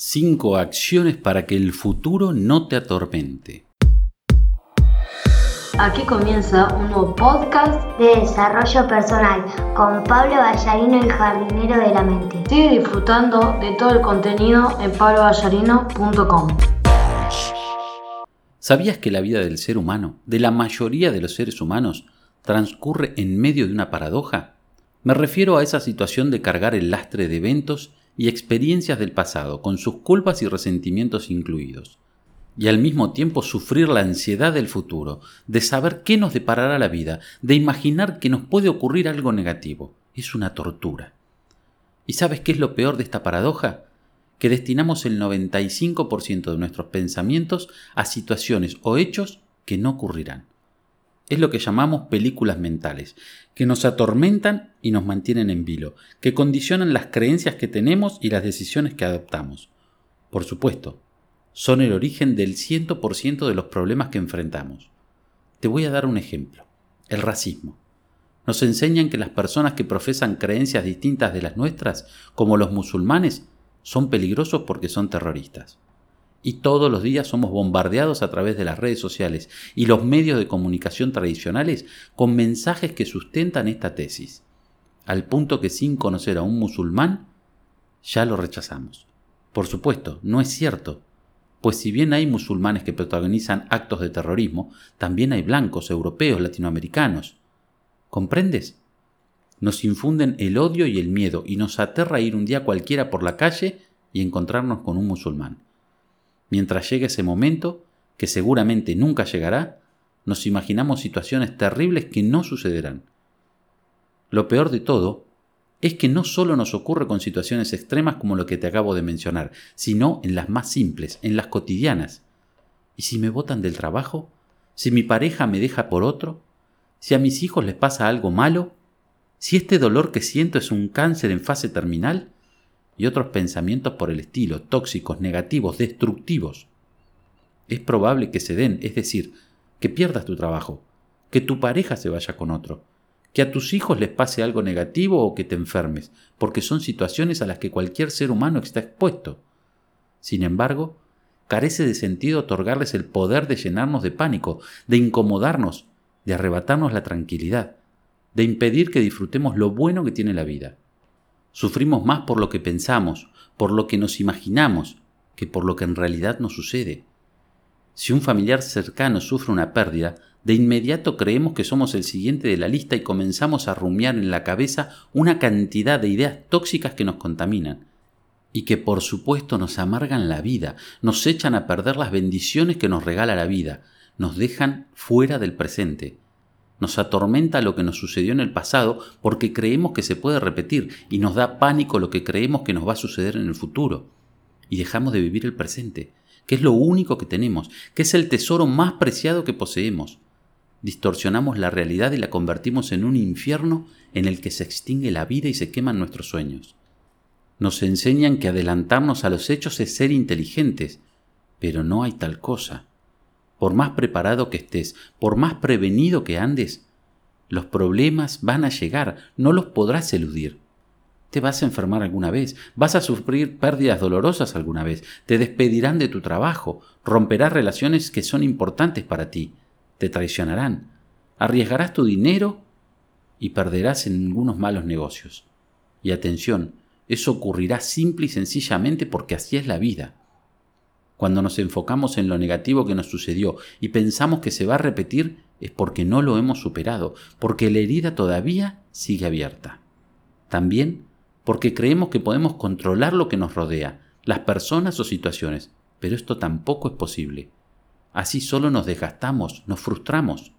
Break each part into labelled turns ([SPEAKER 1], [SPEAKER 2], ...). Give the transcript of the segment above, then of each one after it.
[SPEAKER 1] 5 acciones para que el futuro no te atormente.
[SPEAKER 2] Aquí comienza un nuevo podcast
[SPEAKER 3] de desarrollo personal con Pablo Ballarino, el jardinero de la mente.
[SPEAKER 2] Sigue disfrutando de todo el contenido en pabloballarino.com.
[SPEAKER 1] ¿Sabías que la vida del ser humano, de la mayoría de los seres humanos, transcurre en medio de una paradoja? Me refiero a esa situación de cargar el lastre de eventos y experiencias del pasado, con sus culpas y resentimientos incluidos, y al mismo tiempo sufrir la ansiedad del futuro, de saber qué nos deparará la vida, de imaginar que nos puede ocurrir algo negativo. Es una tortura. ¿Y sabes qué es lo peor de esta paradoja? Que destinamos el 95% de nuestros pensamientos a situaciones o hechos que no ocurrirán. Es lo que llamamos películas mentales, que nos atormentan y nos mantienen en vilo, que condicionan las creencias que tenemos y las decisiones que adoptamos. Por supuesto, son el origen del 100% de los problemas que enfrentamos. Te voy a dar un ejemplo. El racismo. Nos enseñan que las personas que profesan creencias distintas de las nuestras, como los musulmanes, son peligrosos porque son terroristas y todos los días somos bombardeados a través de las redes sociales y los medios de comunicación tradicionales con mensajes que sustentan esta tesis, al punto que sin conocer a un musulmán ya lo rechazamos. Por supuesto, no es cierto, pues si bien hay musulmanes que protagonizan actos de terrorismo, también hay blancos, europeos, latinoamericanos. ¿Comprendes? Nos infunden el odio y el miedo y nos aterra ir un día cualquiera por la calle y encontrarnos con un musulmán. Mientras llegue ese momento, que seguramente nunca llegará, nos imaginamos situaciones terribles que no sucederán. Lo peor de todo es que no solo nos ocurre con situaciones extremas como lo que te acabo de mencionar, sino en las más simples, en las cotidianas. ¿Y si me botan del trabajo? ¿Si mi pareja me deja por otro? ¿Si a mis hijos les pasa algo malo? ¿Si este dolor que siento es un cáncer en fase terminal? Y otros pensamientos por el estilo, tóxicos, negativos, destructivos. Es probable que se den, es decir, que pierdas tu trabajo, que tu pareja se vaya con otro, que a tus hijos les pase algo negativo o que te enfermes, porque son situaciones a las que cualquier ser humano está expuesto. Sin embargo, carece de sentido otorgarles el poder de llenarnos de pánico, de incomodarnos, de arrebatarnos la tranquilidad, de impedir que disfrutemos lo bueno que tiene la vida. Sufrimos más por lo que pensamos, por lo que nos imaginamos, que por lo que en realidad nos sucede. Si un familiar cercano sufre una pérdida, de inmediato creemos que somos el siguiente de la lista y comenzamos a rumiar en la cabeza una cantidad de ideas tóxicas que nos contaminan y que por supuesto nos amargan la vida, nos echan a perder las bendiciones que nos regala la vida, nos dejan fuera del presente. Nos atormenta lo que nos sucedió en el pasado porque creemos que se puede repetir y nos da pánico lo que creemos que nos va a suceder en el futuro. Y dejamos de vivir el presente, que es lo único que tenemos, que es el tesoro más preciado que poseemos. Distorsionamos la realidad y la convertimos en un infierno en el que se extingue la vida y se queman nuestros sueños. Nos enseñan que adelantarnos a los hechos es ser inteligentes, pero no hay tal cosa por más preparado que estés, por más prevenido que andes, los problemas van a llegar, no los podrás eludir. Te vas a enfermar alguna vez, vas a sufrir pérdidas dolorosas alguna vez, te despedirán de tu trabajo, romperás relaciones que son importantes para ti, te traicionarán, arriesgarás tu dinero y perderás en algunos malos negocios. Y atención, eso ocurrirá simple y sencillamente porque así es la vida cuando nos enfocamos en lo negativo que nos sucedió y pensamos que se va a repetir, es porque no lo hemos superado, porque la herida todavía sigue abierta. También porque creemos que podemos controlar lo que nos rodea, las personas o situaciones, pero esto tampoco es posible. Así solo nos desgastamos, nos frustramos.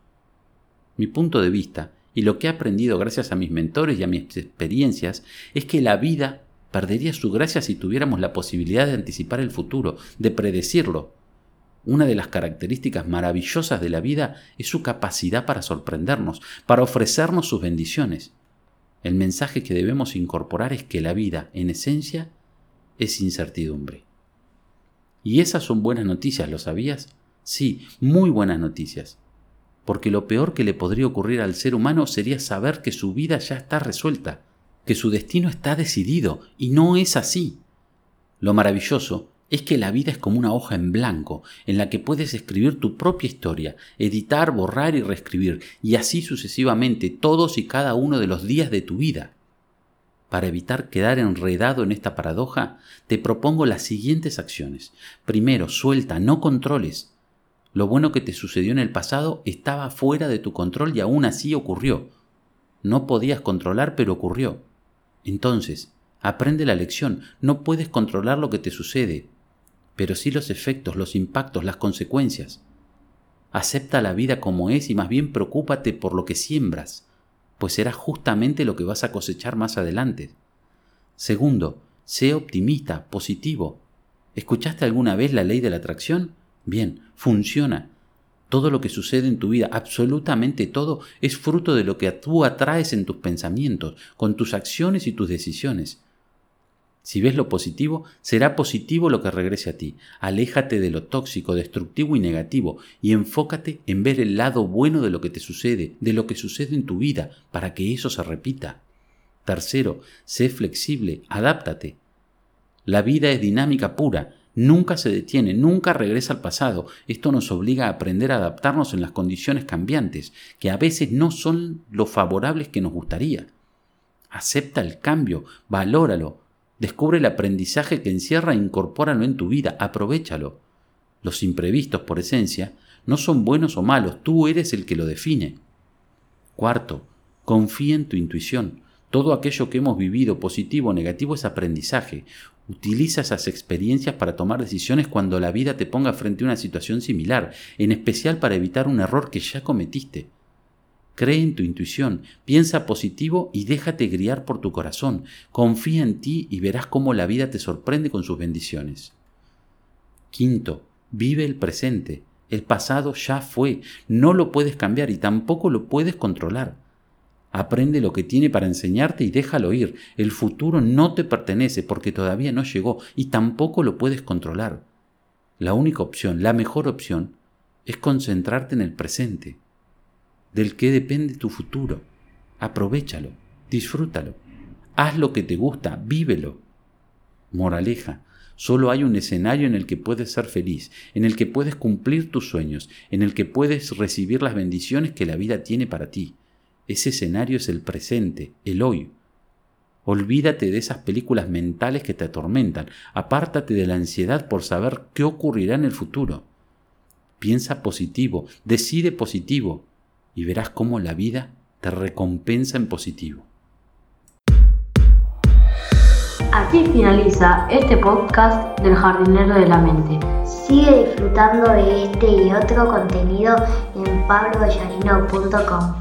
[SPEAKER 1] Mi punto de vista, y lo que he aprendido gracias a mis mentores y a mis experiencias, es que la vida perdería su gracia si tuviéramos la posibilidad de anticipar el futuro, de predecirlo. Una de las características maravillosas de la vida es su capacidad para sorprendernos, para ofrecernos sus bendiciones. El mensaje que debemos incorporar es que la vida, en esencia, es incertidumbre. Y esas son buenas noticias, ¿lo sabías? Sí, muy buenas noticias. Porque lo peor que le podría ocurrir al ser humano sería saber que su vida ya está resuelta, que su destino está decidido, y no es así. Lo maravilloso es que la vida es como una hoja en blanco, en la que puedes escribir tu propia historia, editar, borrar y reescribir, y así sucesivamente todos y cada uno de los días de tu vida. Para evitar quedar enredado en esta paradoja, te propongo las siguientes acciones. Primero, suelta, no controles. Lo bueno que te sucedió en el pasado estaba fuera de tu control y aún así ocurrió. No podías controlar, pero ocurrió. Entonces, aprende la lección. No puedes controlar lo que te sucede, pero sí los efectos, los impactos, las consecuencias. Acepta la vida como es y más bien preocúpate por lo que siembras, pues será justamente lo que vas a cosechar más adelante. Segundo, sé optimista, positivo. ¿Escuchaste alguna vez la ley de la atracción? Bien, funciona. Todo lo que sucede en tu vida, absolutamente todo, es fruto de lo que tú atraes en tus pensamientos, con tus acciones y tus decisiones. Si ves lo positivo, será positivo lo que regrese a ti. Aléjate de lo tóxico, destructivo y negativo y enfócate en ver el lado bueno de lo que te sucede, de lo que sucede en tu vida, para que eso se repita. Tercero, sé flexible, adáptate. La vida es dinámica pura, nunca se detiene, nunca regresa al pasado. Esto nos obliga a aprender a adaptarnos en las condiciones cambiantes, que a veces no son lo favorables que nos gustaría. Acepta el cambio, valóralo, Descubre el aprendizaje que encierra e incorpóralo en tu vida, aprovechalo. Los imprevistos, por esencia, no son buenos o malos, tú eres el que lo define. Cuarto, confía en tu intuición. Todo aquello que hemos vivido, positivo o negativo, es aprendizaje. Utiliza esas experiencias para tomar decisiones cuando la vida te ponga frente a una situación similar, en especial para evitar un error que ya cometiste. Cree en tu intuición, piensa positivo y déjate guiar por tu corazón. Confía en ti y verás cómo la vida te sorprende con sus bendiciones. Quinto, vive el presente. El pasado ya fue, no lo puedes cambiar y tampoco lo puedes controlar. Aprende lo que tiene para enseñarte y déjalo ir. El futuro no te pertenece porque todavía no llegó y tampoco lo puedes controlar. La única opción, la mejor opción, es concentrarte en el presente del que depende tu futuro. Aprovechalo, disfrútalo, haz lo que te gusta, vívelo. Moraleja, solo hay un escenario en el que puedes ser feliz, en el que puedes cumplir tus sueños, en el que puedes recibir las bendiciones que la vida tiene para ti. Ese escenario es el presente, el hoy. Olvídate de esas películas mentales que te atormentan, apártate de la ansiedad por saber qué ocurrirá en el futuro. Piensa positivo, decide positivo, y verás cómo la vida te recompensa en positivo.
[SPEAKER 2] Así finaliza este podcast del jardinero de la mente.
[SPEAKER 3] Sigue disfrutando de este y otro contenido en pabloballarino.com.